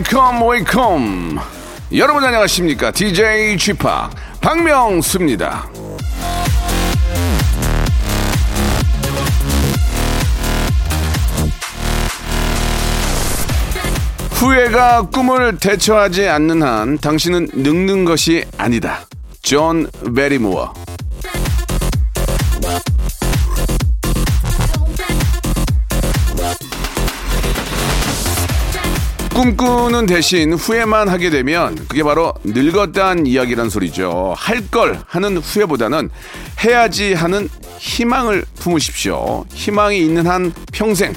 Wake up wake up 여러분 안녕하십니까? DJ GP 박명수입니다. 후회가 꿈을 대체하지 않는 한 당신은 늙는 것이 아니다. 존 베리모어 꿈꾸는 대신 후회만 하게 되면 그게 바로 늙었다는 이야기란 소리죠. 할 걸 하는 후회보다는 해야지 하는 희망을 품으십시오. 희망이 있는 한 평생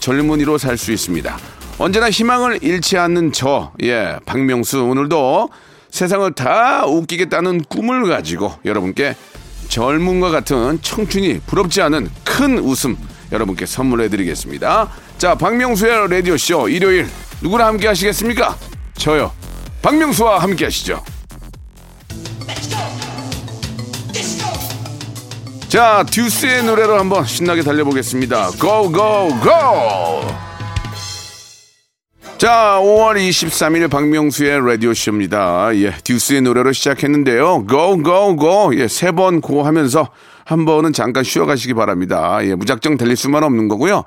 젊은이로 살 수 있습니다. 언제나 희망을 잃지 않는 저, 예, 박명수 오늘도 세상을 다 웃기겠다는 꿈을 가지고 여러분께 젊음과 같은 청춘이 부럽지 않은 큰 웃음 여러분께 선물해 드리겠습니다. 자, 박명수의 라디오쇼 일요일 누구랑 함께 하시겠습니까? 저요. 박명수와 함께 하시죠. 자, 듀스의 노래로 한번 신나게 달려보겠습니다. Go! 자, 5월 23일 박명수의 라디오쇼입니다. 예, 듀스의 노래로 시작했는데요. Go! 예, 세 번 고 하면서 한 번은 잠깐 쉬어가시기 바랍니다. 예, 무작정 달릴 수만 없는 거고요.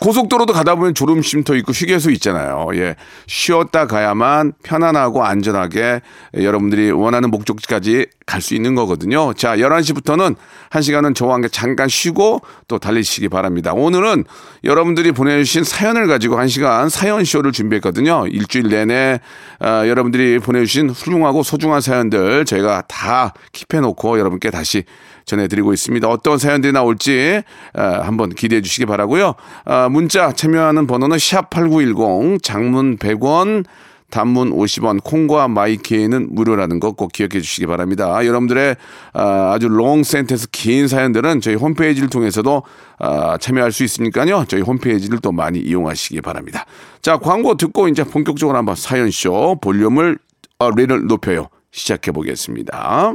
고속도로도 가다 보면 졸음 쉼터 있고 휴게소 있잖아요. 예, 쉬었다 가야만 편안하고 안전하게 여러분들이 원하는 목적지까지 갈 수 있는 거거든요. 자, 11시부터는 한 시간은 저와 함께 잠깐 쉬고 또 달리시기 바랍니다. 오늘은 여러분들이 보내주신 사연을 가지고 한 시간 사연쇼를 준비했거든요. 일주일 내내 어, 여러분들이 보내주신 훌륭하고 소중한 사연들 저희가 다 킵해놓고 여러분께 다시 전해드리고 있습니다. 어떤 사연들이 나올지 어, 한번 기대해 주시기 바라고요. 어, 문자 참여하는 번호는 샵8910 장문 100원 단문 50원, 콩과 마이케이는 무료라는 거꼭 기억해 주시기 바랍니다. 여러분들의 아, 아주 long sentence 긴 사연들은 저희 홈페이지를 통해서도 아, 참여할 수 있으니까요. 저희 홈페이지를 또 많이 이용하시기 바랍니다. 자, 광고 듣고 이제 본격적으로 한번 사연쇼 볼륨을 어, 리를 높여요. 시작해 보겠습니다.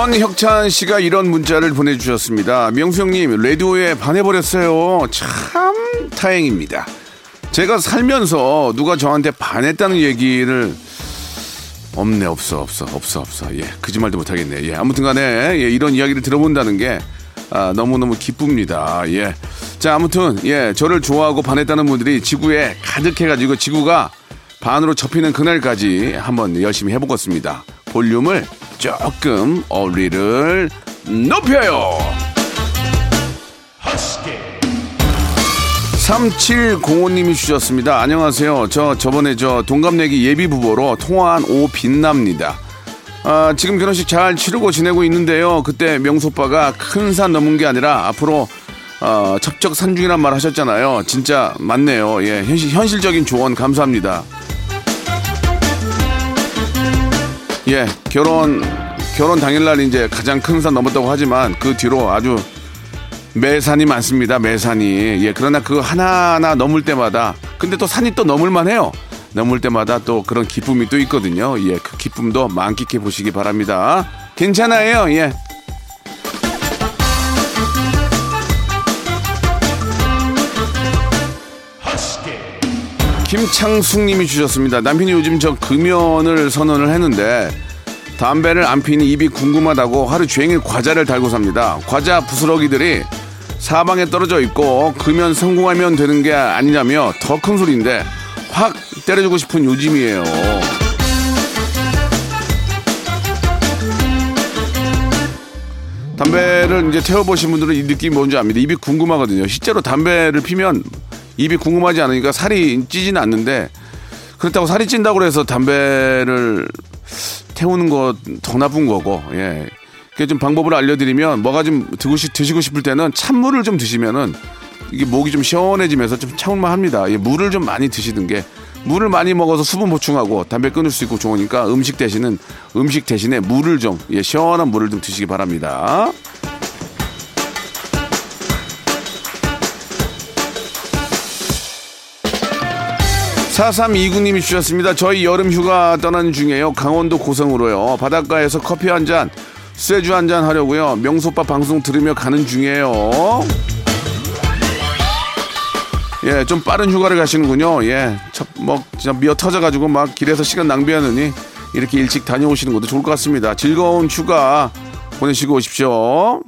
권혁찬 씨가 이런 문자를 보내주셨습니다. 명수 형님, 라디오에 반해버렸어요. 참 다행입니다. 제가 살면서 누가 저한테 반했다는 얘기를 없네, 없어, 없어, 없어, 없어. 예, 거짓말도 못하겠네. 예, 아무튼 간에, 예, 이런 이야기를 들어본다는 게, 아, 너무너무 기쁩니다. 예. 자, 아무튼, 예, 저를 좋아하고 반했다는 분들이 지구에 가득해가지고 지구가 반으로 접히는 그날까지 한번 열심히 해보겠습니다. 볼륨을 조금 어리를 높여요. 3705님이 주셨습니다. 안녕하세요. 저 저번에 저 동갑내기 예비 부부로 통화한 오빛납니다. 아, 지금 결혼식 잘 치르고 지내고 있는데요. 그때 명소빠가 큰 산 넘은 게 아니라 앞으로 어, 첩적 산중이란 말 하셨잖아요. 진짜 맞네요. 예, 현실, 현실적인 조언 감사합니다. 예, 결혼 결혼 당일날 이제 가장 큰 산 넘었다고 하지만 그 뒤로 아주 매산이 많습니다. 매산이. 예, 그러나 그 하나하나 넘을 때마다 근데 또 산이 또 넘을만 해요. 넘을 때마다 또 그런 기쁨이 또 있거든요. 예, 그 기쁨도 만끽해 보시기 바랍니다. 괜찮아요. 예. 김창숙 님이 주셨습니다. 남편이 요즘 저 금연을 선언을 했는데 담배를 안 피니 입이 궁금하다고 하루 종일 과자를 달고 삽니다. 과자 부스러기들이 사방에 떨어져 있고 금연 성공하면 되는 게 아니냐며 더 큰 소리인데 확 때려주고 싶은 요즘이에요. 담배를 이제 태워보신 분들은 이 느낌이 뭔지 압니다. 입이 궁금하거든요. 실제로 담배를 피면 입이 궁금하지 않으니까 살이 찌지는 않는데 그렇다고 살이 찐다고 해서 담배를 태우는 거더 나쁜 거고, 예. 그게 좀 방법을 알려드리면 뭐가 좀 드시, 드시고 싶을 때는 찬물을 좀 드시면은 이게 목이 좀 시원해지면서 좀 참을만 합니다. 예, 물을 좀 많이 드시는 게 물을 많이 먹어서 수분 보충하고 담배 끊을 수 있고 좋으니까 음식 대신은 음식 대신에 물을 좀 예, 시원한 물을 좀 드시기 바랍니다. 사삼이구님이 주셨습니다. 저희 여름 휴가 떠나는 중이에요. 강원도 고성으로요. 바닷가에서 커피 한 잔, 쇠주 한 잔 하려고요. 명소빠 방송 들으며 가는 중이에요. 예, 좀 빠른 휴가를 가시는군요. 예, 첫, 뭐, 진짜 미어 터져가지고 막 길에서 시간 낭비하느니 이렇게 일찍 다녀오시는 것도 좋을 것 같습니다. 즐거운 휴가 보내시고 오십시오.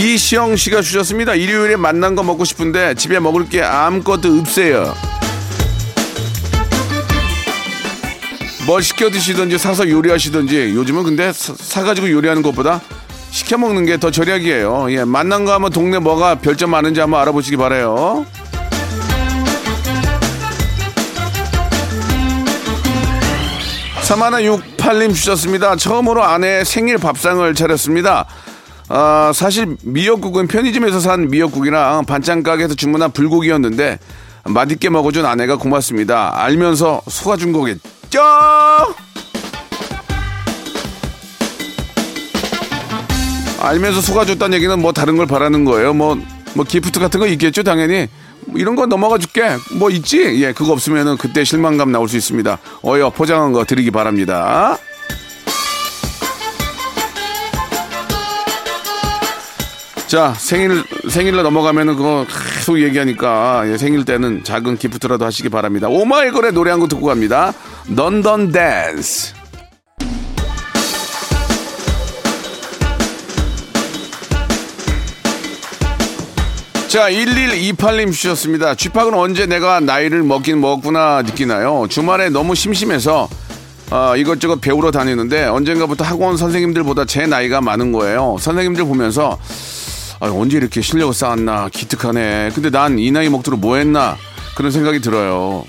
이시영 씨가 주셨습니다. 일요일에 만난 거 먹고 싶은데 집에 먹을 게 아무것도 없어요. 뭘 시켜 드시든지 사서 요리하시든지 요즘은 근데 사, 사가지고 요리하는 것보다 시켜 먹는 게 더 절약이에요. 예, 만난 거 하면 동네 뭐가 별점 많은지 한번 알아보시기 바래요. 사마나 68님 주셨습니다. 처음으로 아내 생일 밥상을 차렸습니다. 아, 사실 미역국은 편의점에서 산 미역국이랑 반찬 가게에서 주문한 불고기였는데 맛있게 먹어준 아내가 고맙습니다. 알면서 속아준 거겠죠? 알면서 속아줬다는 얘기는 뭐 다른 걸 바라는 거예요. 뭐, 뭐 기프트 같은 거 있겠죠, 당연히. 뭐 이런 거 넘어가 줄게. 뭐 있지? 예, 그거 없으면은 그때 실망감 나올 수 있습니다. 어여, 포장한 거 드리기 바랍니다. 자, 생일, 생일날 넘어가면은 그거 계속 얘기하니까, 예, 생일 때는 작은 기프트라도 하시기 바랍니다. 오마이걸의 노래 한 곡 듣고 갑니다. 런던 댄스. 자, 1128님 주셨습니다. 쥐팍은 언제 내가 나이를 먹긴 먹구나 느끼나요? 주말에 너무 심심해서 어, 이것저것 배우러 다니는데 언젠가부터 학원 선생님들보다 제 나이가 많은 거예요. 선생님들 보면서 아, 언제 이렇게 실력을 쌓았나 기특하네. 근데 난 이 나이 먹도록 뭐 했나 그런 생각이 들어요.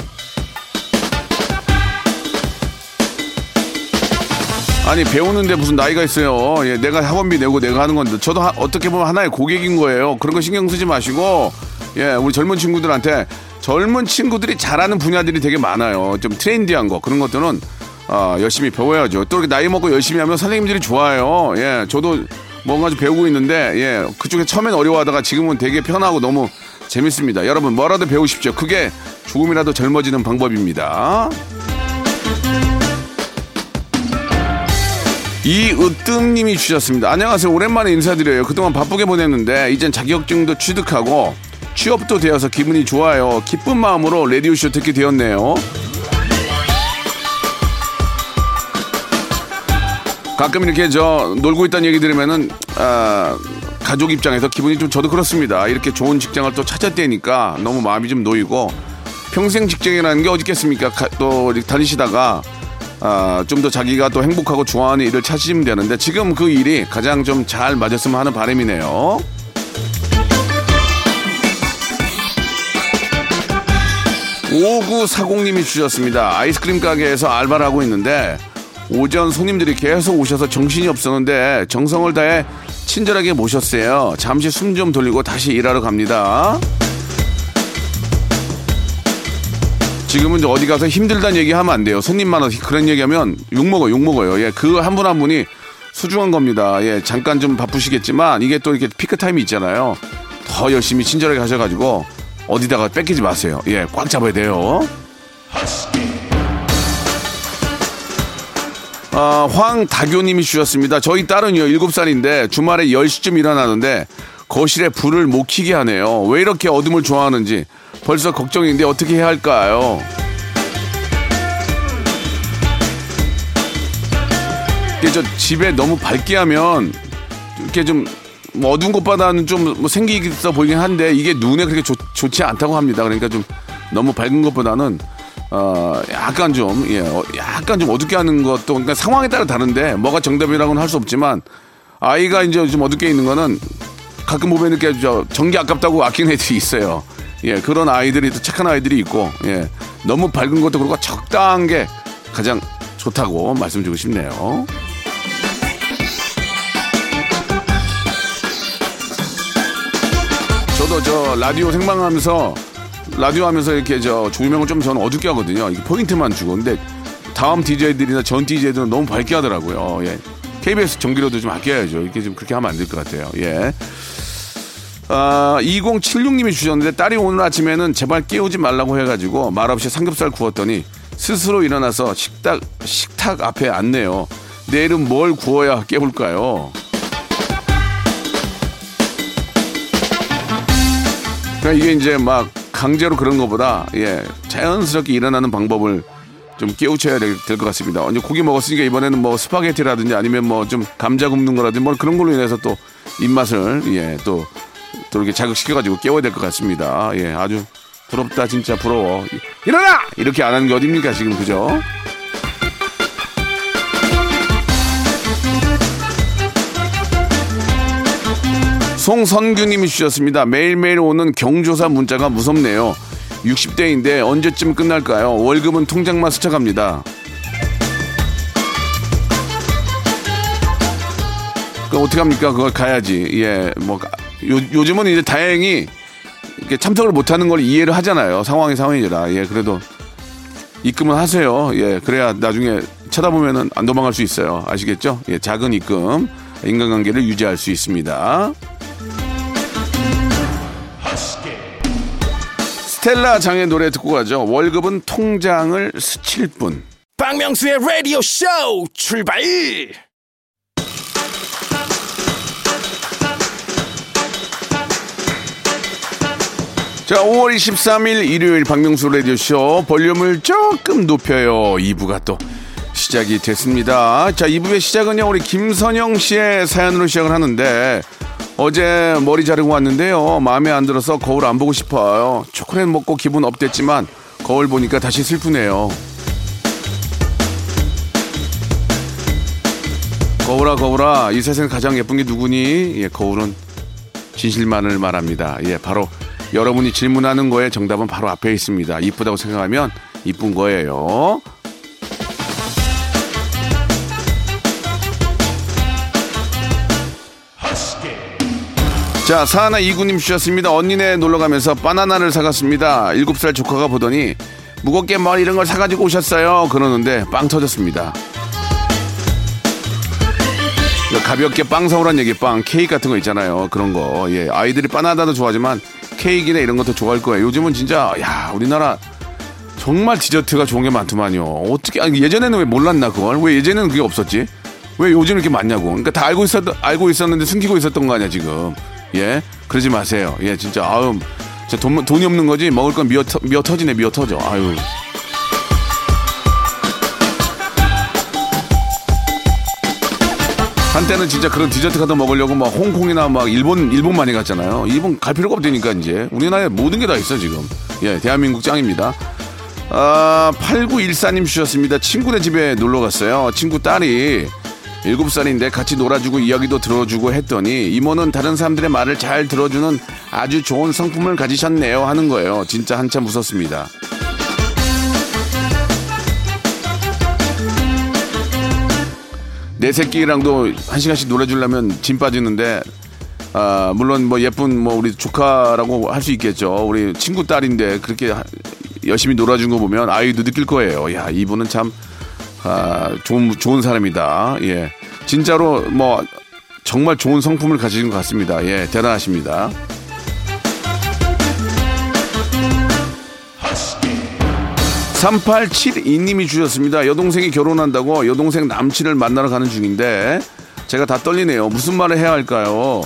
아니 배우는데 무슨 나이가 있어요. 예, 내가 학원비 내고 내가 하는 건데 저도 하, 어떻게 보면 하나의 고객인 거예요. 그런 거 신경 쓰지 마시고 예, 우리 젊은 친구들한테 젊은 친구들이 잘하는 분야들이 되게 많아요. 좀 트렌디한 거 그런 것들은 어, 열심히 배워야죠. 또 이렇게 나이 먹고 열심히 하면 선생님들이 좋아요. 예, 저도 뭔가 좀 배우고 있는데 예, 그쪽에 처음엔 어려워하다가 지금은 되게 편하고 너무 재밌습니다. 여러분 뭐라도 배우십시오. 그게 조금이라도 젊어지는 방법입니다. 이으뜸님이 주셨습니다. 안녕하세요. 오랜만에 인사드려요. 그동안 바쁘게 보냈는데 이젠 자격증도 취득하고 취업도 되어서 기분이 좋아요. 기쁜 마음으로 라디오쇼 듣게 되었네요. 가끔 이렇게 저 놀고 있다는 얘기 들으면은 아, 가족 입장에서 기분이 좀 저도 그렇습니다. 이렇게 좋은 직장을 또 찾았다니까 너무 마음이 좀 놓이고 평생 직장이라는 게 어디 있겠습니까? 가, 또 다니시다가 아, 좀 더 자기가 또 행복하고 좋아하는 일을 찾으시면 되는데 지금 그 일이 가장 좀 잘 맞았으면 하는 바람이네요. 오구사공님이 주셨습니다. 아이스크림 가게에서 알바를 하고 있는데 오전 손님들이 계속 오셔서 정신이 없었는데 정성을 다해 친절하게 모셨어요. 잠시 숨 좀 돌리고 다시 일하러 갑니다. 지금은 어디 가서 힘들다는 얘기 하면 안 돼요. 손님 많아서 그런 얘기 하면 욕먹어, 욕먹어요. 예, 그 한분한 분이 소중한 겁니다. 예, 잠깐 좀 바쁘시겠지만 이게 또 이렇게 피크 타임이 있잖아요. 더 열심히 친절하게 하셔가지고 어디다가 뺏기지 마세요. 예, 꽉 잡아야 돼요. 아, 황다교님이 주셨습니다. 저희 딸은요, 7살인데 주말에 10시쯤 일어나는데 거실에 불을 못 켜게 하네요. 왜 이렇게 어둠을 좋아하는지 벌써 걱정인데 어떻게 해야 할까요? 이게 저 집에 너무 밝게 하면 이렇게 좀 뭐 어두운 곳보다는 좀 뭐 생기 있어 보이긴 한데 이게 눈에 그렇게 좋, 좋지 않다고 합니다. 그러니까 좀 너무 밝은 것보다는 어, 약간 좀, 예, 어, 약간 좀 어둡게 하는 것도, 그러니까 상황에 따라 다른데, 뭐가 정답이라고는 할 수 없지만, 아이가 이제 좀 어둡게 있는 거는 가끔 보면 이렇게 저 전기 아깝다고 아끼는 애들이 있어요. 예, 그런 아이들이 또 착한 아이들이 있고, 예, 너무 밝은 것도 그렇고 적당한 게 가장 좋다고 말씀드리고 싶네요. 저도 저 라디오 생방하면서 라디오 하면서 이렇게 저 조명을 좀 저는 어둡게 하거든요. 포인트만 주고. 근데 다음 DJ들이나 전 DJ들은 너무 밝게 하더라고요. 예. KBS 전기료도 좀 아껴야죠. 이렇게 좀 그렇게 하면 안 될 것 같아요. 예. 아, 2076님이 주셨는데 딸이 오늘 아침에는 제발 깨우지 말라고 해가지고 말없이 삼겹살 구웠더니 스스로 일어나서 식탁, 식탁 앞에 앉네요. 내일은 뭘 구워야 깨울까요? 그러니까 이게 이제 막 강제로 그런 것보다 예 자연스럽게 일어나는 방법을 좀 깨우쳐야 될 것 같습니다. 언제 고기 먹었으니까 이번에는 뭐 스파게티라든지 아니면 뭐 좀 감자 굽는 거라든지 뭐 그런 걸로 인해서 또 입맛을 예또 또 이렇게 자극시켜가지고 깨워야 될 것 같습니다. 예 아주 부럽다 진짜 부러워 일어나 이렇게 안 하는 게 어딥니까 지금 그죠? 송선규님이 주셨습니다. 매일매일 오는 경조사 문자가 무섭네요. 60대인데 언제쯤 끝날까요? 월급은 통장만 스쳐갑니다. 그 어떻게 합니까? 그걸 가야지. 예, 뭐 요, 요즘은 이제 다행히 이렇게 참석을 못하는 걸 이해를 하잖아요. 상황이 상황이라. 예, 그래도 입금은 하세요. 예, 그래야 나중에 쳐다보면은 안 도망갈 수 있어요. 아시겠죠? 예, 작은 입금 인간관계를 유지할 수 있습니다. 스텔라 장의 노래 듣고 가죠. 월급은 통장을 스칠 뿐. 박명수의 라디오 쇼 출발! 자, 5월 23일 일요일 박명수 라디오쇼 볼륨을 조금 높여요. 2부가 또 시작이 됐습니다. 자, 2부의 시작은요, 우리 김선영 씨의 사연으로 시작을 하는데, 어제 머리 자르고 왔는데요. 마음에 안 들어서 거울 안 보고 싶어요. 초콜릿 먹고 기분 업됐지만, 거울 보니까 다시 슬프네요. 거울아, 거울아, 이 세상에 가장 예쁜 게 누구니? 예, 거울은 진실만을 말합니다. 예, 바로 여러분이 질문하는 거에 정답은 바로 앞에 있습니다. 이쁘다고 생각하면 이쁜 거예요. 자, 사하나 이구님 주셨습니다. 언니네 놀러 가면서 바나나를 사갔습니다. 일곱 살 조카가 보더니 무겁게 뭐 이런 걸 사가지고 오셨어요. 그러는데 빵 터졌습니다. 가볍게 빵 사오란 얘기, 빵, 케이크 같은 거 있잖아요. 그런 거. 예, 아이들이 바나나도 좋아하지만 케이크나 이런 것도 좋아할 거예요. 요즘은 진짜, 야, 우리나라 정말 디저트가 좋은 게 많더만요. 어떻게, 아니, 예전에는 왜 몰랐나, 그걸? 왜 예전에는 그게 없었지? 왜 요즘 이렇게 많냐고. 그러니까 다 알고 있었, 알고 있었는데 숨기고 있었던 거 아니야, 지금. 예? 그러지 마세요. 예, 진짜, 진짜 돈, 돈이 없는 거지? 먹을 건 미어, 터, 미어 터지네, 미어 터져. 아유. 한때는 진짜 그런 디저트 같은 거 먹으려고 막 홍콩이나 막 일본 일본 많이 갔잖아요. 일본 갈 필요가 없다니까 이제 우리나라에 모든 게 다 있어 지금. 예, 대한민국 짱입니다. 아, 8914님 주셨습니다. 친구네 집에 놀러 갔어요. 친구 딸이 7살인데 같이 놀아주고 이야기도 들어주고 했더니 이모는 다른 사람들의 말을 잘 들어주는 아주 좋은 성품을 가지셨네요 하는 거예요. 진짜 한참 웃었습니다. 내 새끼랑도 한 시간씩 놀아주려면 짐 빠지는데 아 물론 뭐 예쁜 뭐 우리 조카라고 할 수 있겠죠 우리 친구 딸인데 그렇게 하- 열심히 놀아준 거 보면 아이도 느낄 거예요 야 이분은 참 아, 좋은 좋은 사람이다 예 진짜로 뭐 정말 좋은 성품을 가지신 것 같습니다 예 대단하십니다. 3872님이 주셨습니다. 여동생이 결혼한다고 여동생 남친을 만나러 가는 중인데 제가 다 떨리네요. 무슨 말을 해야 할까요?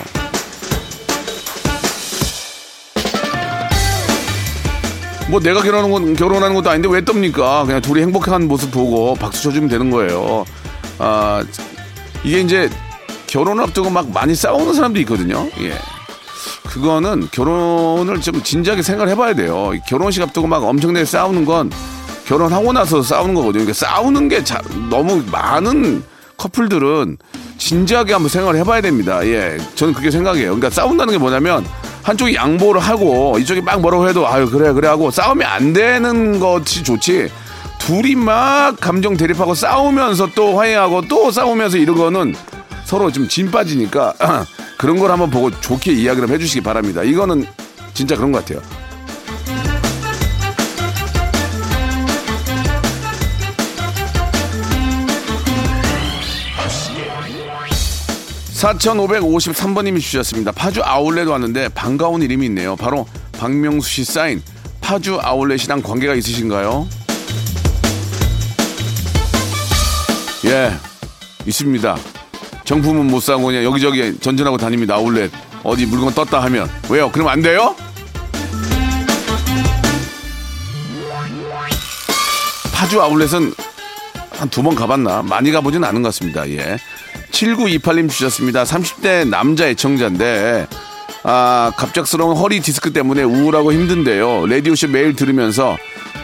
뭐 내가 결혼하는 건 결혼하는 것도 아닌데 왜 떱니까? 그냥 둘이 행복한 모습 보고 박수 쳐주면 되는 거예요. 아 이게 이제 결혼을 앞두고 막 많이 싸우는 사람도 있거든요. 예. 그거는 결혼을 좀 진지하게 생각을 해봐야 돼요. 결혼식 앞두고 막 엄청나게 싸우는 건 결혼하고 나서 싸우는 거거든요. 그러니까 싸우는 게 자, 너무 많은 커플들은 진지하게 한번 생각을 해봐야 됩니다. 예, 저는 그렇게 생각해요. 그러니까 싸운다는 게 뭐냐면 한쪽이 양보를 하고 이쪽이 막 뭐라고 해도 아유 그래 그래 하고 싸우면 안 되는 것이 좋지. 둘이 막 감정 대립하고 싸우면서 또 화해하고 또 싸우면서 이런 거는 서로 좀 진 빠지니까 그런 걸 한번 보고 좋게 이야기를 해주시기 바랍니다. 이거는 진짜 그런 것 같아요. 4553번님이 주셨습니다. 파주 아울렛 왔는데 반가운 이름이 있네요. 바로 박명수 씨 사인 파주 아울렛이랑 관계가 있으신가요? 예, 있습니다. 정품은 못 사고 그냥 여기저기 전전하고 다닙니다. 아울렛. 어디 물건 떴다 하면. 왜요? 그럼 안 돼요? 파주 아울렛은 한 두 번 가봤나? 많이 가보진 않은 것 같습니다. 예. 7928님 주셨습니다. 30대 남자 애청자인데, 아, 갑작스러운 허리 디스크 때문에 우울하고 힘든데요. 라디오쇼 매일 들으면서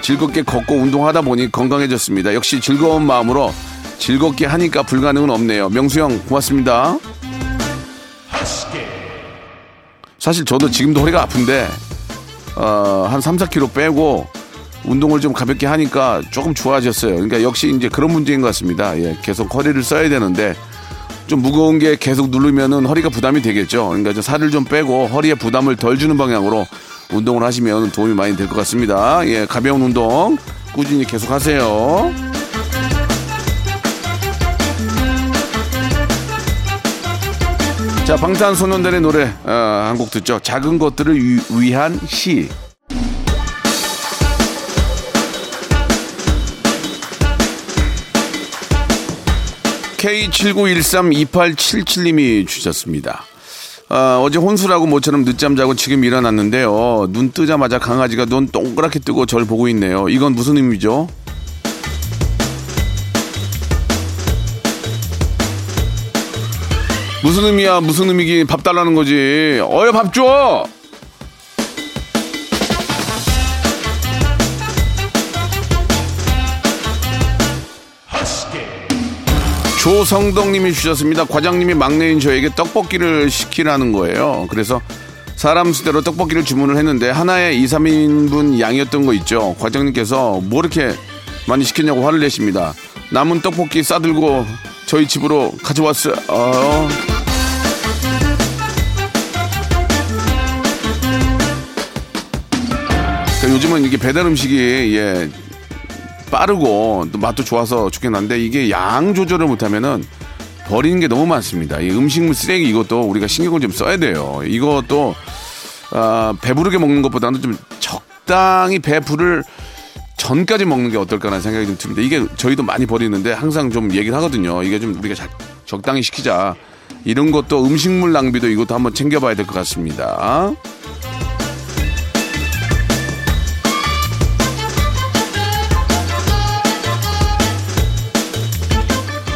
즐겁게 걷고 운동하다 보니 건강해졌습니다. 역시 즐거운 마음으로 즐겁게 하니까 불가능은 없네요. 명수 형, 고맙습니다. 사실 저도 지금도 허리가 아픈데, 어, 한 3, 4kg 빼고 운동을 좀 가볍게 하니까 조금 좋아졌어요. 그러니까 역시 이제 그런 문제인 것 같습니다. 예, 계속 허리를 써야 되는데 좀 무거운 게 계속 누르면은 허리가 부담이 되겠죠. 그러니까 좀 살을 좀 빼고 허리에 부담을 덜 주는 방향으로 운동을 하시면 도움이 많이 될 것 같습니다. 예, 가벼운 운동 꾸준히 계속 하세요. 자, 방탄소년단의 노래 어, 한곡 듣죠. 작은 것들을 위, 위한 시. K79132877님이 주셨습니다. 아, 어제 혼술하고 모처럼 늦잠 자고 지금 일어났는데요. 눈 뜨자마자 강아지가 눈 동그랗게 뜨고 절 보고 있네요. 이건 무슨 의미죠? 무슨 의미야? 무슨 의미긴 밥 달라는 거지. 어여 밥 줘! 조성덕님이 주셨습니다. 과장님이 막내인 저에게 떡볶이를 시키라는 거예요. 그래서 사람 수대로 떡볶이를 주문을 했는데 하나에 2, 3인분 양이었던 거 있죠. 과장님께서 뭐 이렇게 많이 시켰냐고 화를 내십니다. 남은 떡볶이 싸들고 저희 집으로 가져왔어요. 어. 요즘은 이게 배달 음식이 예 빠르고 또 맛도 좋아서 좋긴 한데 이게 양 조절을 못하면은 버리는 게 너무 많습니다. 이 음식물 쓰레기 이것도 우리가 신경을 좀 써야 돼요. 이것도 아, 배부르게 먹는 것보다는 좀 적당히 배부를 전까지 먹는 게 어떨까라는 생각이 좀 듭니다. 이게 저희도 많이 버리는데 항상 좀 얘기를 하거든요. 이게 좀 우리가 자, 적당히 시키자. 이런 것도 음식물 낭비도 이것도 한번 챙겨봐야 될 것 같습니다.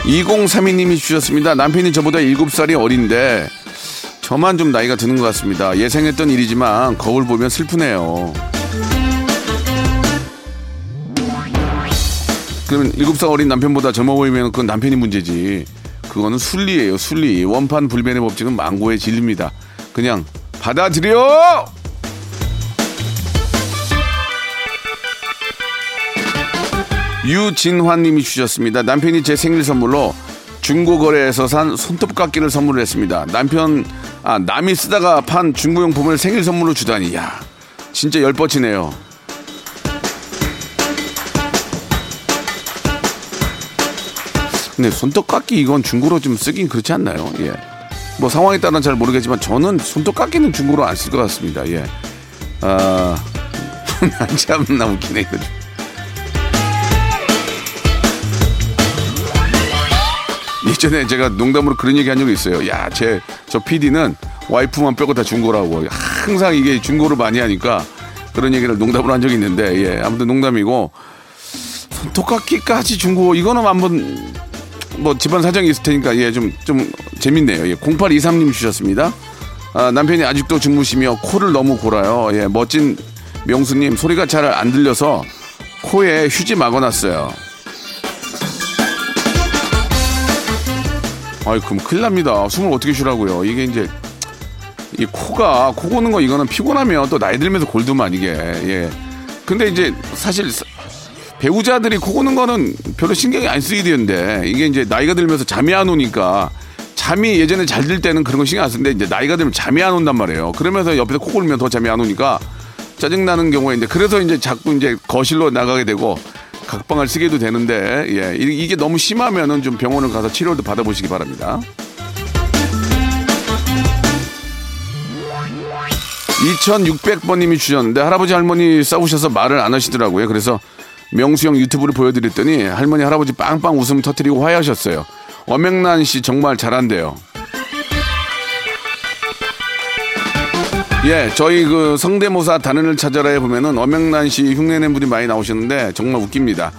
2032님이 주셨습니다. 남편이 저보다 7살이 어린데 저만 좀 나이가 드는 것 같습니다. 예상했던 일이지만 거울 보면 슬프네요. 그러면 7살 어린 남편보다 젊어 보이면 그건 남편이 문제지. 그거는 순리예요, 순리. 원판 불변의 법칙은 망고의 진리입니다. 그냥 받아들여! 유진환님이 주셨습니다. 남편이 제 생일 선물로 중고거래에서 산 손톱깎이를 선물을 했습니다. 남편 아 남이 쓰다가 판 중고용품을 생일 선물로 주다니 야 진짜 열뻗치네요. 근데 손톱깎이 이건 중고로 좀 쓰긴 그렇지 않나요? 예. 뭐 상황에 따라는 잘 모르겠지만 저는 손톱깎이는 중고로 안 쓸 것 같습니다. 예. 아, 참나 웃기네 이거. 예전에 제가 농담으로 그런 얘기 한 적이 있어요. 야, 제, 저 PD는 와이프만 빼고 다 중고라고. 항상 이게 중고를 많이 하니까 그런 얘기를 농담으로 한 적이 있는데, 예, 아무튼 농담이고, 손톱깎이까지 중고, 이거는 한번, 뭐 집안 사정이 있을 테니까, 예, 좀, 좀 재밌네요. 예, 0823님 주셨습니다. 아, 남편이 아직도 주무시며 코를 너무 골아요. 예, 멋진 명수님, 소리가 잘 안 들려서 코에 휴지 막아놨어요. 아이 그럼 큰일 납니다. 숨을 어떻게 쉬라고요? 이게 이제 이 코가 코 고는 거 이거는 피곤하면 또 나이 들면서 골드만 이게 예. 근데 이제 사실 배우자들이 코 고는 거는 별로 신경이 안 쓰이는데 이게 이제 나이가 들면서 잠이 안 오니까 잠이 예전에 잘 들 때는 그런 거 신경 안 쓰는데 이제 나이가 들면 잠이 안 온단 말이에요. 그러면서 옆에서 코 골면 더 잠이 안 오니까 짜증 나는 경우에 이제 그래서 이제 자꾸 이제 거실로 나가게 되고 각방을 쓰게도 되는데 예 이게 너무 심하면은 좀 병원을 가서 치료도 받아보시기 바랍니다. 2600번님이 주셨는데 할아버지 할머니 싸우셔서 말을 안 하시더라고요. 그래서 명수 형 유튜브를 보여드렸더니 할머니 할아버지 빵빵 웃음 터트리고 화해하셨어요. 엄명란 씨 정말 잘한대요. 예, 저희 그 성대모사 단연을 찾아라에 보면은 엄명란 씨 흉내낸 분이 많이 나오셨는데 정말 웃깁니다.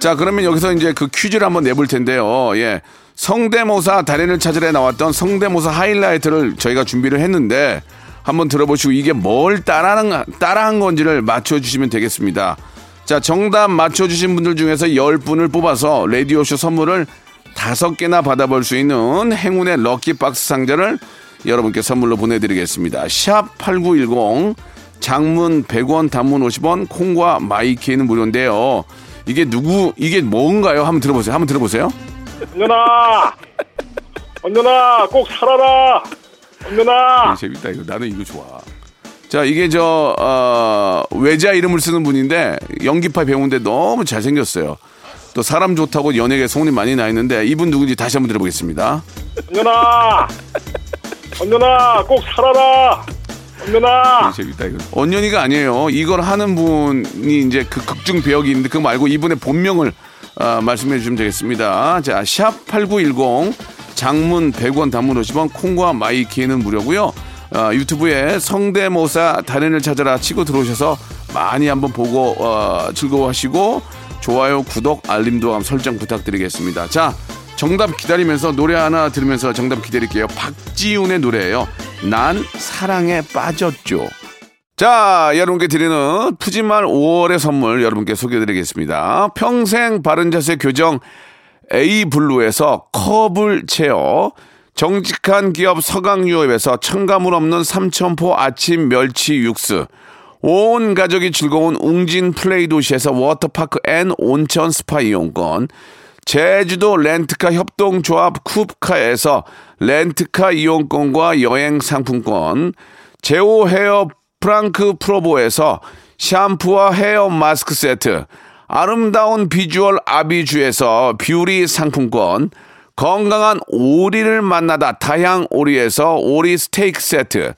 자, 그러면 여기서 이제 그 퀴즈를 한번 내볼 텐데요. 예. 성대모사 단연을 찾으러 나왔던 성대모사 하이라이트를 저희가 준비를 했는데 한번 들어보시고 이게 뭘 따라하는, 따라한 건지를 맞춰주시면 되겠습니다. 자, 정답 맞춰주신 분들 중에서 10분을 뽑아서 라디오쇼 선물을 다섯 개나 받아볼 수 있는 행운의 럭키박스 상자를 여러분께 선물로 보내드리겠습니다. 샵 8910 장문 100원 단문 50원 콩과 마이키는 무료인데요. 이게 누구 이게 뭔가요? 한번 들어보세요. 한번 들어보세요. 언년아 언년아 꼭 살아라 언년아 재밌다 이거 나는 이거 좋아. 자 이게 저 어, 외자 이름을 쓰는 분인데 연기파 배우인데 너무 잘생겼어요. 또 사람 좋다고 연예계 소문이 많이 나 있는데 이분 누군지 다시 한번 들어보겠습니다. 언년아 언년아 꼭 살아라 언년아 재밌다 이거. 언년이가 아니에요. 이걸 하는 분이 이제 그 극중 배역이 있는데 그거 말고 이분의 본명을 아, 말씀해 주시면 되겠습니다. 자, 샵 8910 장문 100원 단문 50원 콩과 마이키는 무료고요. 아, 유튜브에 성대모사 달인을 찾아라 치고 들어오셔서 많이 한번 보고 어, 즐거워하시고 좋아요, 구독, 알림도 함 설정 부탁드리겠습니다. 자, 정답 기다리면서 노래 하나 들으면서 정답 기다릴게요. 박지훈의 노래예요. 난 사랑에 빠졌죠. 자, 여러분께 드리는 푸짐한 5월의 선물 여러분께 소개해드리겠습니다. 평생 바른 자세 교정 A 블루에서 컵을 채워 정직한 기업 서강유업에서 첨가물 없는 삼천포 아침 멸치 육수 온 가족이 즐거운 웅진 플레이 도시에서 워터파크 and 온천 스파 이용권 제주도 렌트카 협동조합 쿱카에서 렌트카 이용권과 여행 상품권 제오 헤어 프랑크 프로보에서 샴푸와 헤어 마스크 세트 아름다운 비주얼 아비주에서 뷰티 상품권 건강한 오리를 만나다 다향 오리에서 오리 스테이크 세트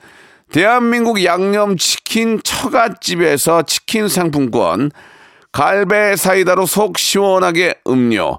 대한민국 양념치킨 처갓집에서 치킨 상품권 갈배 사이다로 속 시원하게 음료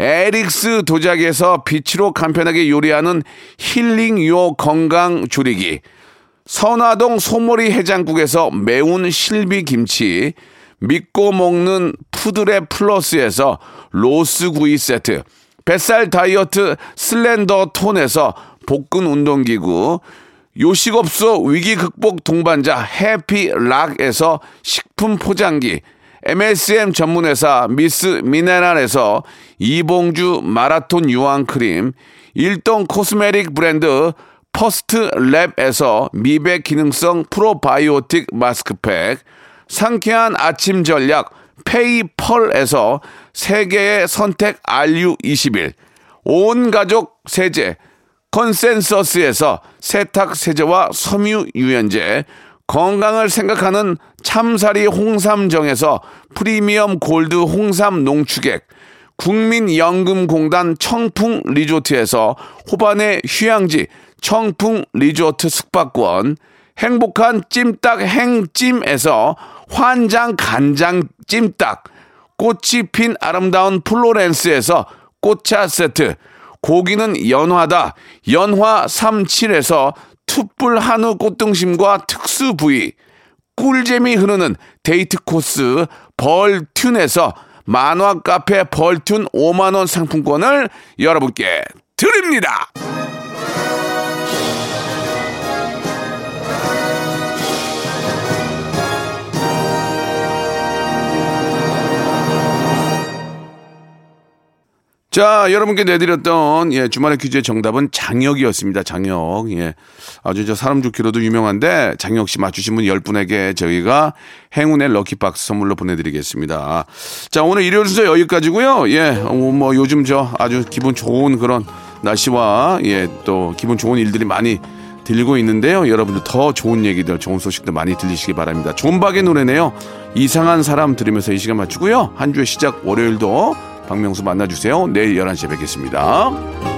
에릭스 도자기에서 빛으로 간편하게 요리하는 힐링요 건강 조리기. 선화동 소머리 해장국에서 매운 실비 김치 믿고 먹는 푸드레 플러스에서 로스 구이 세트 뱃살 다이어트 슬렌더 톤에서 복근 운동기구 요식업소 위기 극복 동반자 해피락에서 식품 포장기 MSM 전문회사 미스 미네랄에서 이봉주 마라톤 유황 크림 일동 cosmetic 브랜드 퍼스트 랩에서 미백 기능성 프로바이오틱 마스크팩 상쾌한 아침 전략 페이펄에서 세계의 선택 RU21 온 가족 세제 컨센서스에서 세탁 세제와 섬유 유연제 건강을 생각하는 참사리 홍삼정에서 프리미엄 골드 홍삼 농축액 국민연금공단 청풍 리조트에서 호반의 휴양지 청풍 리조트 숙박권 행복한 찜닭 행찜에서 환장 간장 찜닭 꽃이 핀 아름다운 플로렌스에서 꽃차 세트 고기는 연화다. 연화 37에서 투뿔 한우 꽃등심과 특수 부위. 꿀잼이 흐르는 데이트 코스 벌튠에서 만화 카페 벌튠 5만원 상품권을 여러분께 드립니다. 자, 여러분께 내드렸던 예, 주말의 퀴즈의 정답은 장혁이었습니다. 장혁. 예. 아주 저 사람 좋기로도 유명한데 장혁 씨 맞추신 분 10분에게 저희가 행운의 럭키박스 선물로 보내 드리겠습니다. 자, 오늘 일요일 순서 여기까지고요. 예. 어, 뭐 요즘 저 아주 기분 좋은 그런 날씨와 예, 또 기분 좋은 일들이 많이 들리고 있는데요. 여러분들 더 좋은 얘기들, 좋은 소식들 많이 들리시기 바랍니다. 존박의 노래네요. 이상한 사람 들으면서 이 시간 맞추고요. 한 주의 시작 월요일도 박명수 만나주세요. 내일 11시에 뵙겠습니다.